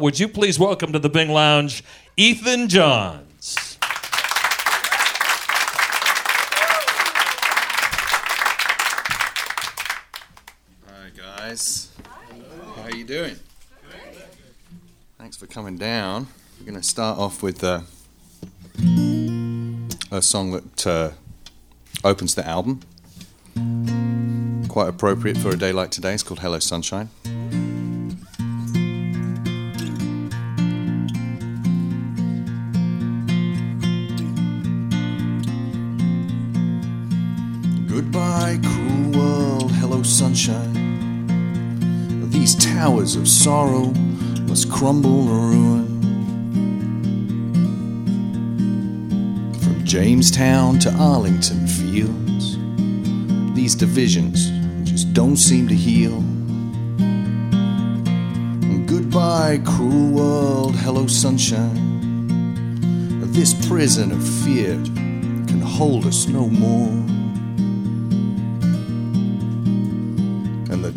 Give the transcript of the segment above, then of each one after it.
Would you please welcome to the Bing Lounge Ethan Johns? Hi guys. How are you doing? Thanks for coming down. We're going to start off with uh, a song that uh, opens the album. Quite appropriate for a day like today. It's called Hello Sunshine. Sorrow must crumble to ruin. From Jamestown to Arlington Fields, these divisions just don't seem to heal. Goodbye, cruel world. Hello, sunshine. This prison of fear can hold us no more.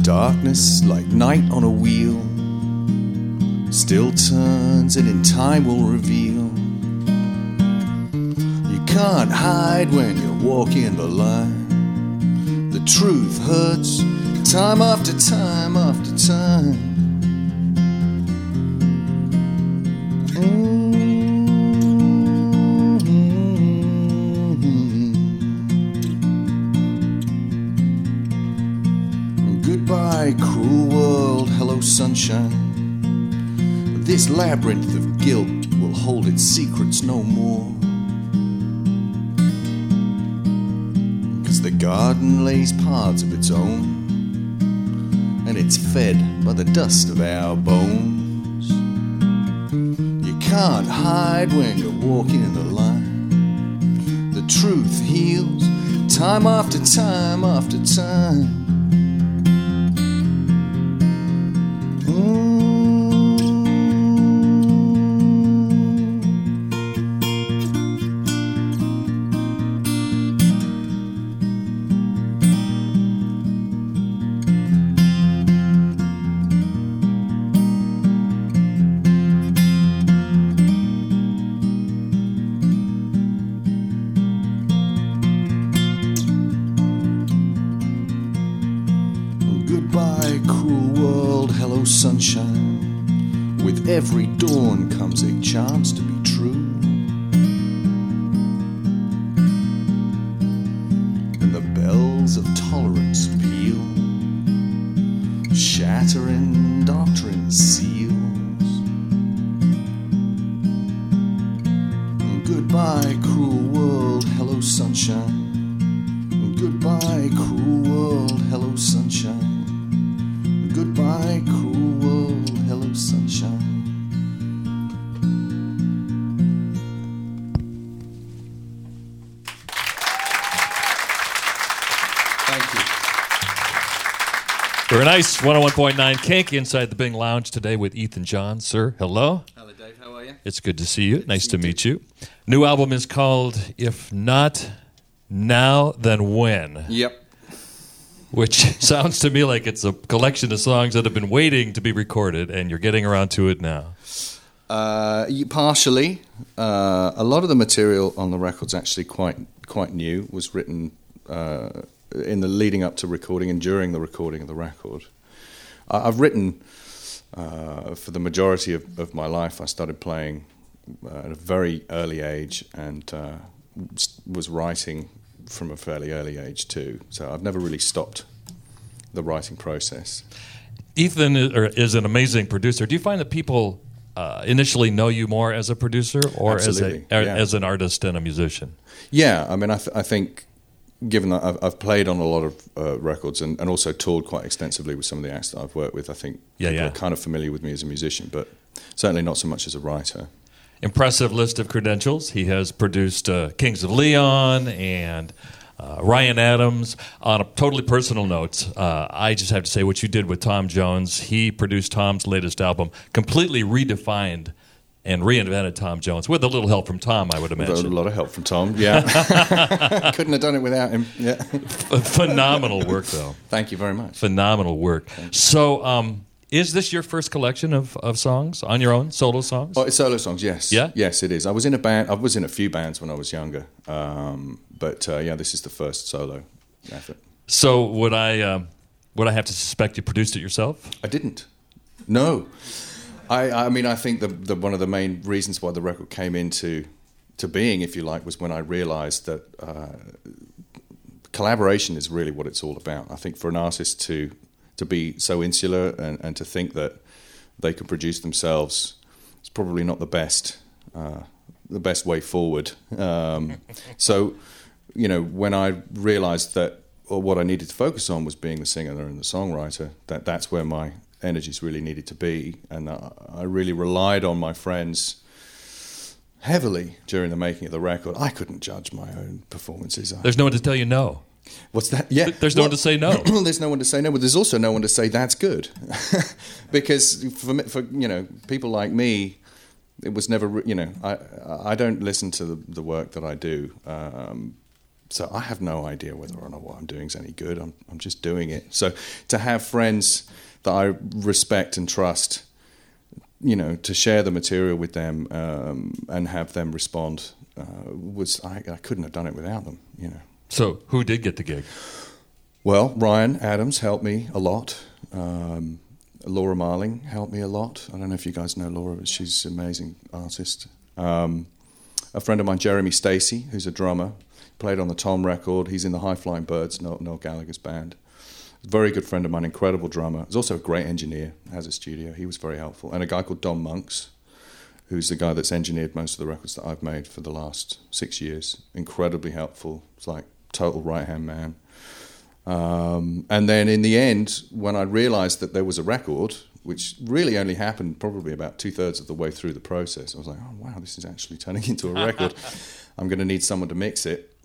Darkness, like night on a wheel, still turns and in time will reveal. You can't hide when you're walking the line. The truth hurts time after time after time. This labyrinth of guilt will hold its secrets no more. Cause the garden lays paths of its own, and it's fed by the dust of our bones. You can't hide when you're walking in the line. The truth heals time after time after time. Tolerance shattering nice. 101.9 Kink inside the Bing Lounge today with Ethan John. Sir, hello. Hello, Dave. How are you? It's good to see you. Nice see to you meet you. New album is called If Not Now, Then When, Yep. which sounds to me like it's a collection of songs that have been waiting to be recorded, and you're getting around to it now. Uh, partially. Uh, a lot of the material on the record's actually quite quite new. Was written uh, in the leading up to recording and during the recording of the record. I, I've written uh, for the majority of, of my life. I started playing uh, at a very early age and uh, was writing from a fairly early age too. So I've never really stopped the writing process. Ethan is, an amazing producer. Do you find that people uh, initially know you more as a producer or as, a, yeah. as an artist and a musician? Yeah, I mean, I, th- I think given that I've, I've played on a lot of uh, records and, and also toured quite extensively with some of the acts that I've worked with, I think Yeah, people yeah. are kind of familiar with me as a musician, but certainly not so much as a writer. impressive list of credentials. He has produced uh, Kings of Leon and uh, Ryan Adams. On a totally personal note, uh, I just have to say what you did with Tom Jones. He produced Tom's latest album, completely redefined and reinvented Tom Jones with a little help from Tom, I would Got a lot of help from Tom. Yeah, couldn't have done it without him. Yeah, Phenomenal work, though. thank you very much. Phenomenal work. So, um, Is this your first collection of, of songs on your own solo songs? Oh, it's solo songs, yes. Yeah? Yes, it is. I was in a band. I was in a few bands when I was younger, um, but uh, yeah, this is the first solo effort. So would I um, would I have to suspect you produced it yourself? I didn't. No. I, I mean, I think the, the one of the main reasons why the record came into to being, if you like, was when I realised that uh, collaboration is really what it's all about. I think for an artist to to be so insular and, and to think that they can produce themselves is probably not the best uh, the best way forward. Um, so, you know, when I realised that or what I needed to focus on was being the singer and the songwriter, that that's where my energies really needed to be, and I, really relied on my friends heavily during the making of the record. I couldn't judge my own performances. There's no one to tell you no. What's that? Yeah, There's no one to say no. there's no one to say no, but there's also no one to say that's good, because for for you know people like me, it was never you know I I don't listen to the, the work that I do, um, so I have no idea whether or not what I'm doing is any good. I'm I'm just doing it. So to have friends that I respect and trust, you know, to share the material with them um, and have them respond uh, was I, I couldn't have done it without them. You know. So who did get the gig? Well, Ryan Adams helped me a lot. Um, Laura Marling helped me a lot. I don't know if you guys know Laura, but she's an amazing artist. Um, a friend of mine, Jeremy Stacey, who's a drummer, played on the Tom record. He's in the High Flying Birds, Noel, Noel Gallagher's band. Very good friend of mine, incredible drummer. He's also a great engineer, has a studio. He was very helpful. And a guy called Dom Monks, who's the guy that's engineered most of the records that I've made for the last six years. Incredibly helpful. It's like total right hand man. Um, and then in the end, when I realised that there was a record, which really only happened probably about two thirds of the way through the process, I was like, oh wow, this is actually turning into a record. I'm going to need someone to mix it.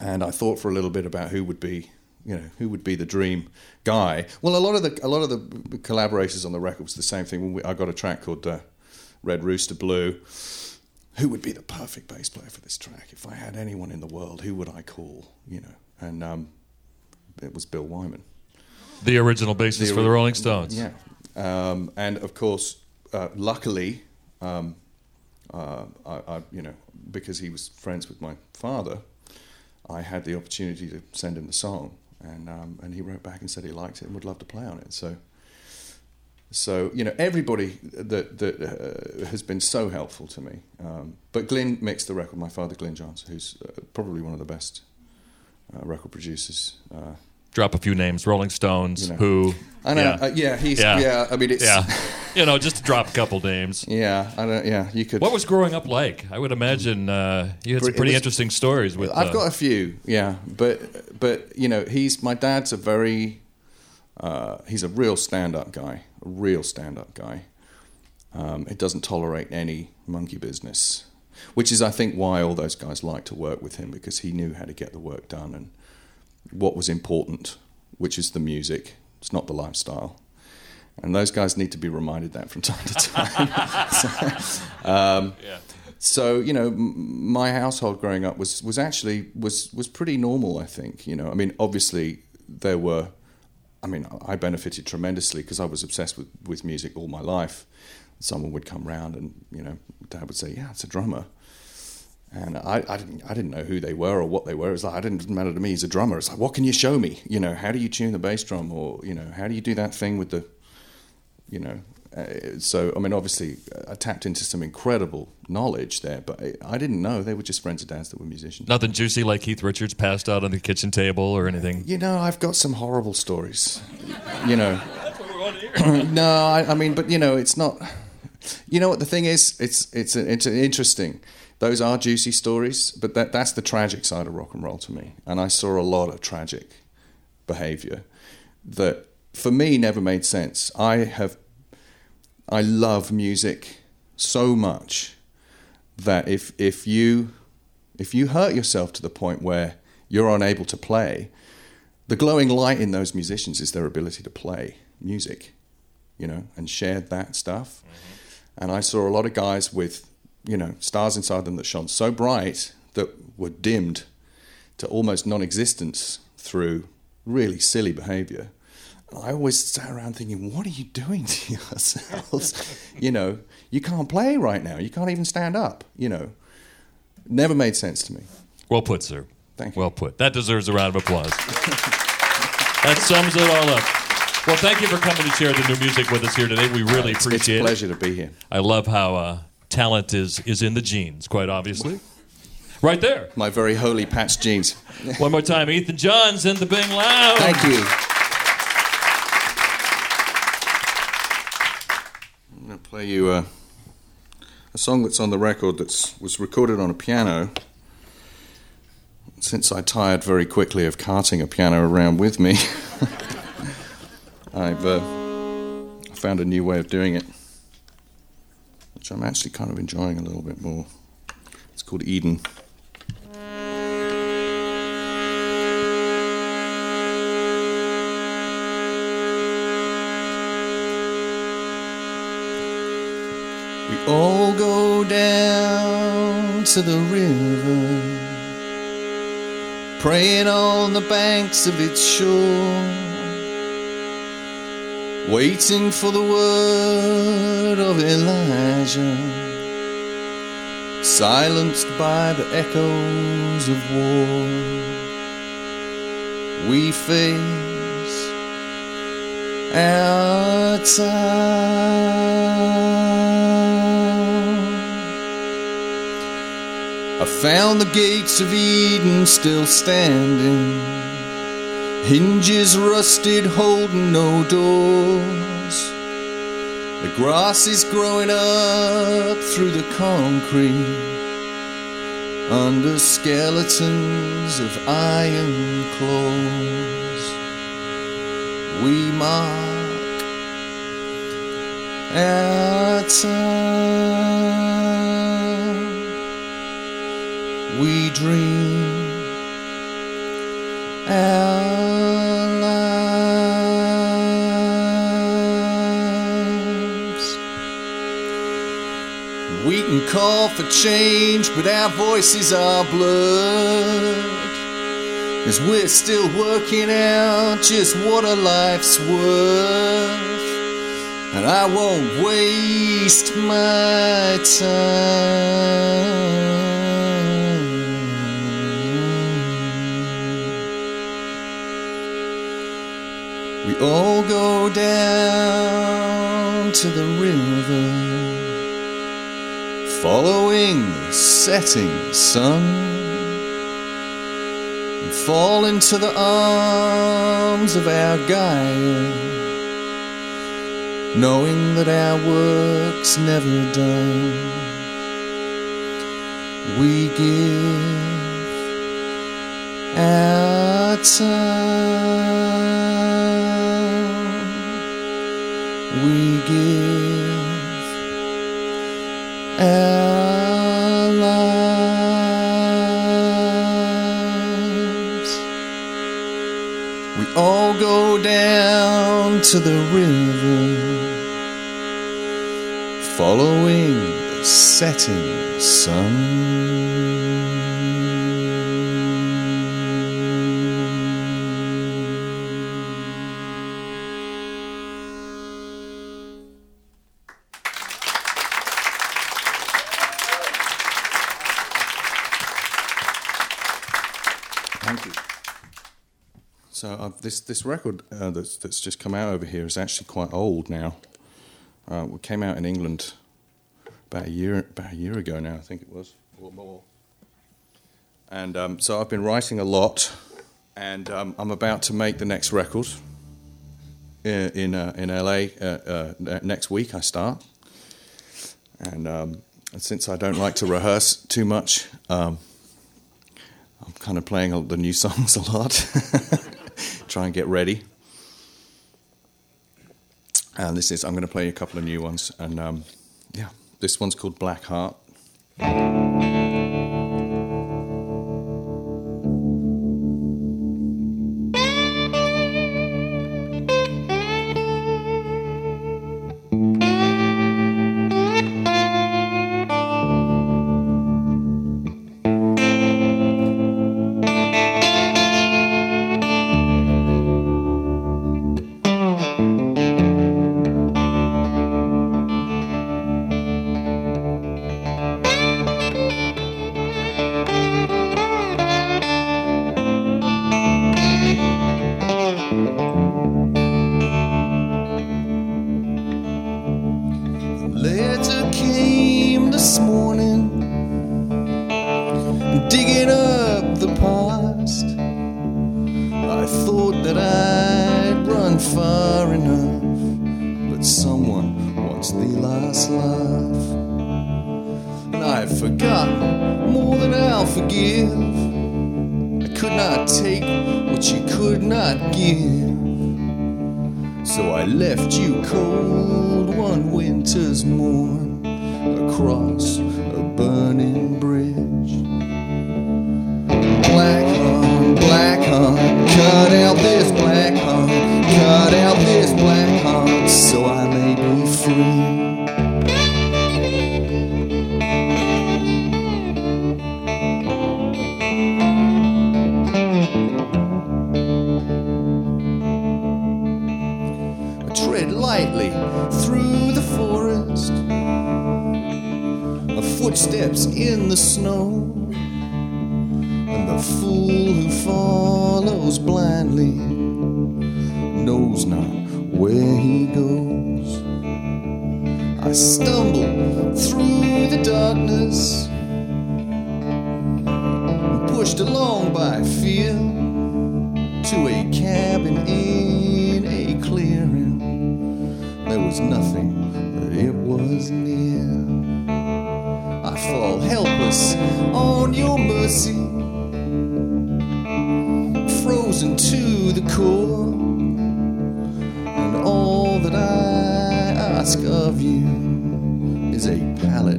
And I thought for a little bit about who would be, you know, who would be the dream guy. Well, a lot of the a lot of the collaborators on the record was the same thing. We, I got a track called uh, Red Rooster Blue who would be the perfect bass player for this track? If I had anyone in the world, who would I call? You know, and um, it was Bill Wyman, The original bassist The for the Rolling Stones. Yeah, um, and of course, uh, luckily, um, uh, I, I, you know, because he was friends with my father, I had the opportunity to send him the song, and um, and he wrote back and said he liked it and would love to play on it. So. So you know everybody that that uh, has been so helpful to me. Um, but Glyn mixed the record. My father, Glyn Johns, who's uh, probably one of the best uh, record producers. Drop a few names: Rolling Stones, You know. Who. I know. Yeah. Uh, yeah he's Yeah. yeah. I mean, it's yeah, you know, just to drop a couple names. yeah. I don't. Yeah, you could. What was growing up like? I would imagine uh, you had some pretty was- interesting stories with. I've uh, got a few, yeah, but but you know, he's my dad's a very uh, he's a real stand-up guy, a real stand-up guy. Um, it doesn't tolerate any monkey business, which is, I think, why all those guys liked to work with him because he knew how to get the work done and what was important, which is the music. It's not the lifestyle. And those guys need to be reminded that from time to time. um, Yeah. so you know, m- my household growing up was was actually was was pretty normal. I think you know. I mean, obviously there were. I mean, I benefited tremendously because I was obsessed with with music all my life. Someone would come round and you know, Dad would say, "Yeah, it's a drummer." And I, I didn't I didn't know who they were or what they were. It was like I didn't it didn't matter to me. He's a drummer. It's like what can you show me? You know, how do you tune the bass drum, or you know, how do you do that thing with the, you know. Uh, so I mean, obviously, uh, I tapped into some incredible knowledge there, but I, I didn't know they were just friends of Dad's that were musicians. Nothing juicy like Keith Richards passed out on the kitchen table or anything. You know, I've got some horrible stories. You know, no, I, I mean, but you know, it's not. You know what the thing is? It's it's it's interesting. Those are juicy stories, but that that's the tragic side of rock and roll to me. And I saw a lot of tragic behavior that, for me, never made sense. I have, I love music so much that if if you if you hurt yourself to the point where you're unable to play, the glowing light in those musicians is their ability to play music, you know, and share that stuff. Mm-hmm. And I saw a lot of guys with, you know, stars inside them that shone so bright that were dimmed to almost non existence through really silly behavior. I always sat around thinking, what are you doing to yourselves? you know, you can't play right now. You can't even stand up. You know, never made sense to me. Well put, sir. Thank you. Well put. That deserves a round of applause. that sums it all up. Well, thank you for coming to share the new music with us here today. We really it's, appreciate it. it's a pleasure to be here. I love how uh, talent is is in the genes, quite obviously. Right there. My very holy patch jeans. One more time, Ethan Johns in the Bing Lounge. Thank you. I'm going to play you a, a song that's on the record that was recorded on a piano. Since I tired very quickly of carting a piano around with me, I've uh, found a new way of doing it, which I'm actually kind of enjoying a little bit more. It's called Eden. We all go down to the river, praying on the banks of its shore, waiting for the word of Elijah, silenced by the echoes of war. We face our time. I found the gates of Eden still standing, hinges rusted, holding no doors. The grass is growing up through the concrete under skeletons of iron claws. We mark our time. We dream our Call for change, but our voices are blurred. As we're still working out just what a life's worth. And I won't waste my time. We all go down to the river, following the setting sun, and fall into the arms of our Gaia knowing that our work's never done. We give our time. We give our to the river following the setting sun. Thank you. So uh, this this record uh, that's that's just come out over here is actually quite old now. Uh, it came out in England about a year about a year ago now, I think it was, or more. And um, so I've been writing a lot, and um, I'm about to make the next record in in, uh, in LA uh, uh, next week. I start, and, um, and since I don't like to rehearse too much, um, I'm kind of playing the new songs a lot, try and get ready. And this is, I'm going to play a couple of new ones. And um, yeah, this one's called Black Heart. Letter came this morning, digging up the past. I thought that I'd run far enough, but someone wants the last laugh. And I've forgotten more than I'll forgive. I could not take what you could not give. So I left you cold one winter's morn across a burning bridge. Black heart, black heart, cut out this was nothing, but it was near. I fall helpless on your mercy frozen to the core. And all that I ask of you is a pallet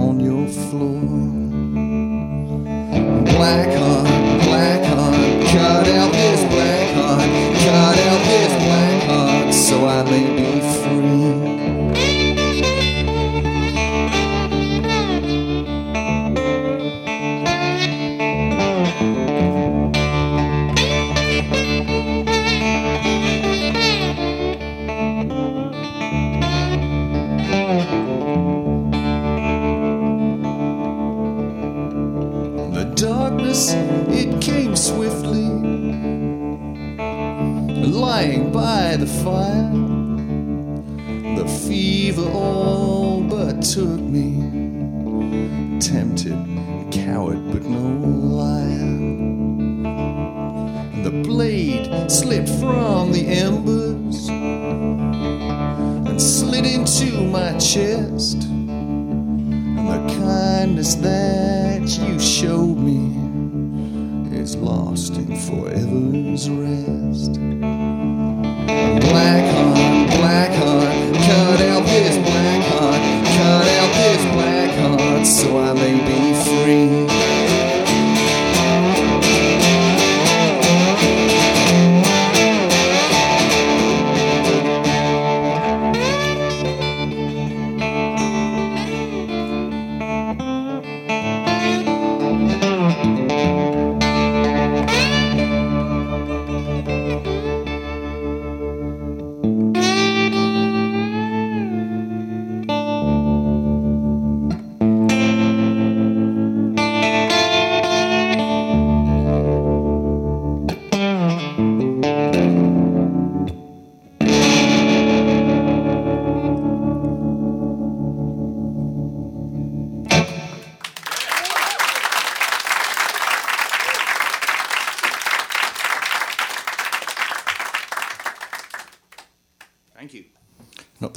on your floor. Black heart, black heart, cut out this black heart, cut out this black heart, so I may be free. Rest.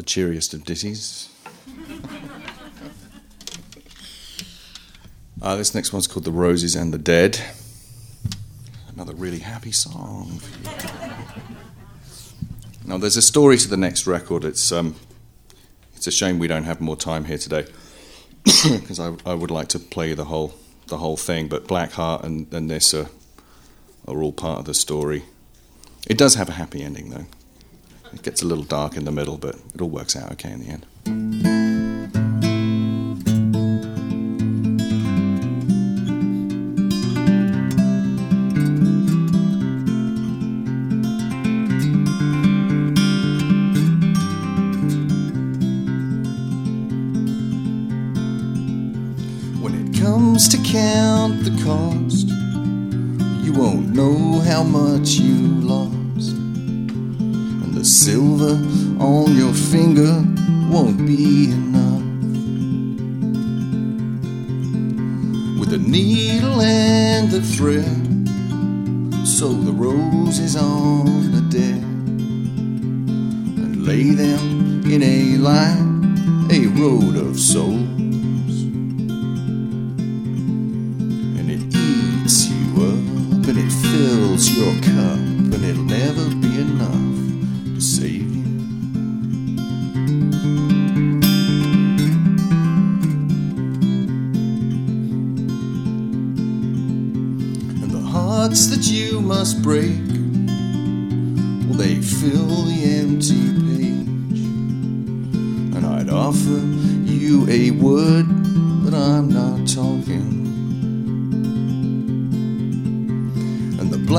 Cheeriest of ditties. uh, this next one's called The Roses and the Dead. Another really happy song. now, there's a story to the next record. It's, um, it's a shame we don't have more time here today because I, I would like to play the whole, the whole thing, but Black Heart and, and this are, are all part of the story. It does have a happy ending, though. It gets a little dark in the middle, but it all works out okay in the end. Needle and the thread, sew the roses on the dead and lay them in a line, a road of souls. And it eats you up and it fills your cup,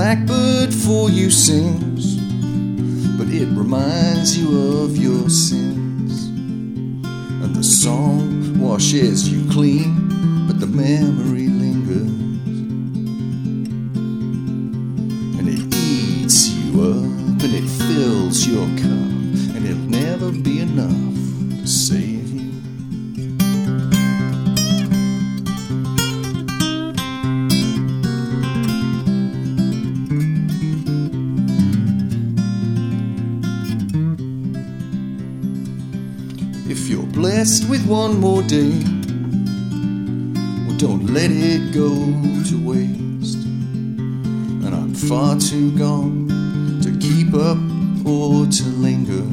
blackbird for you sings, but it reminds you of your sins. And the song washes you clean, but the memory one more day, well, don't let it go to waste. And I'm far too gone to keep up or to linger.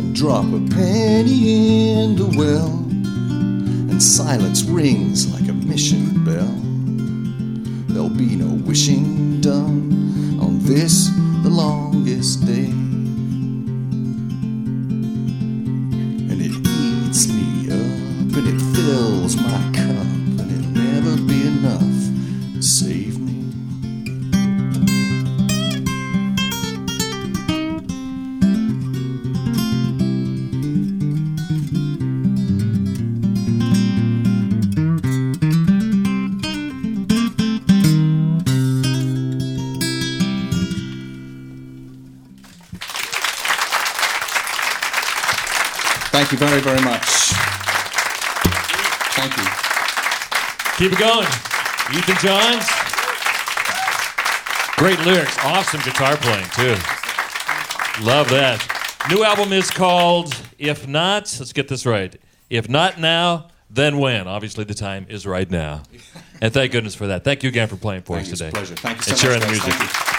And drop a penny in the well, and silence rings like a mission bell. There'll be no wishing done on this, the longest day. Thank you very, very much. Thank you. Keep it going. Ethan Johns. Great lyrics. Awesome guitar playing, too. Love that. New album is called If Not, let's get this right. If Not Now, Then When. Obviously, the time is right now. And thank goodness for that. Thank you again for playing for Thank us you. It's a today. pleasure. Thank you so and sharing the music.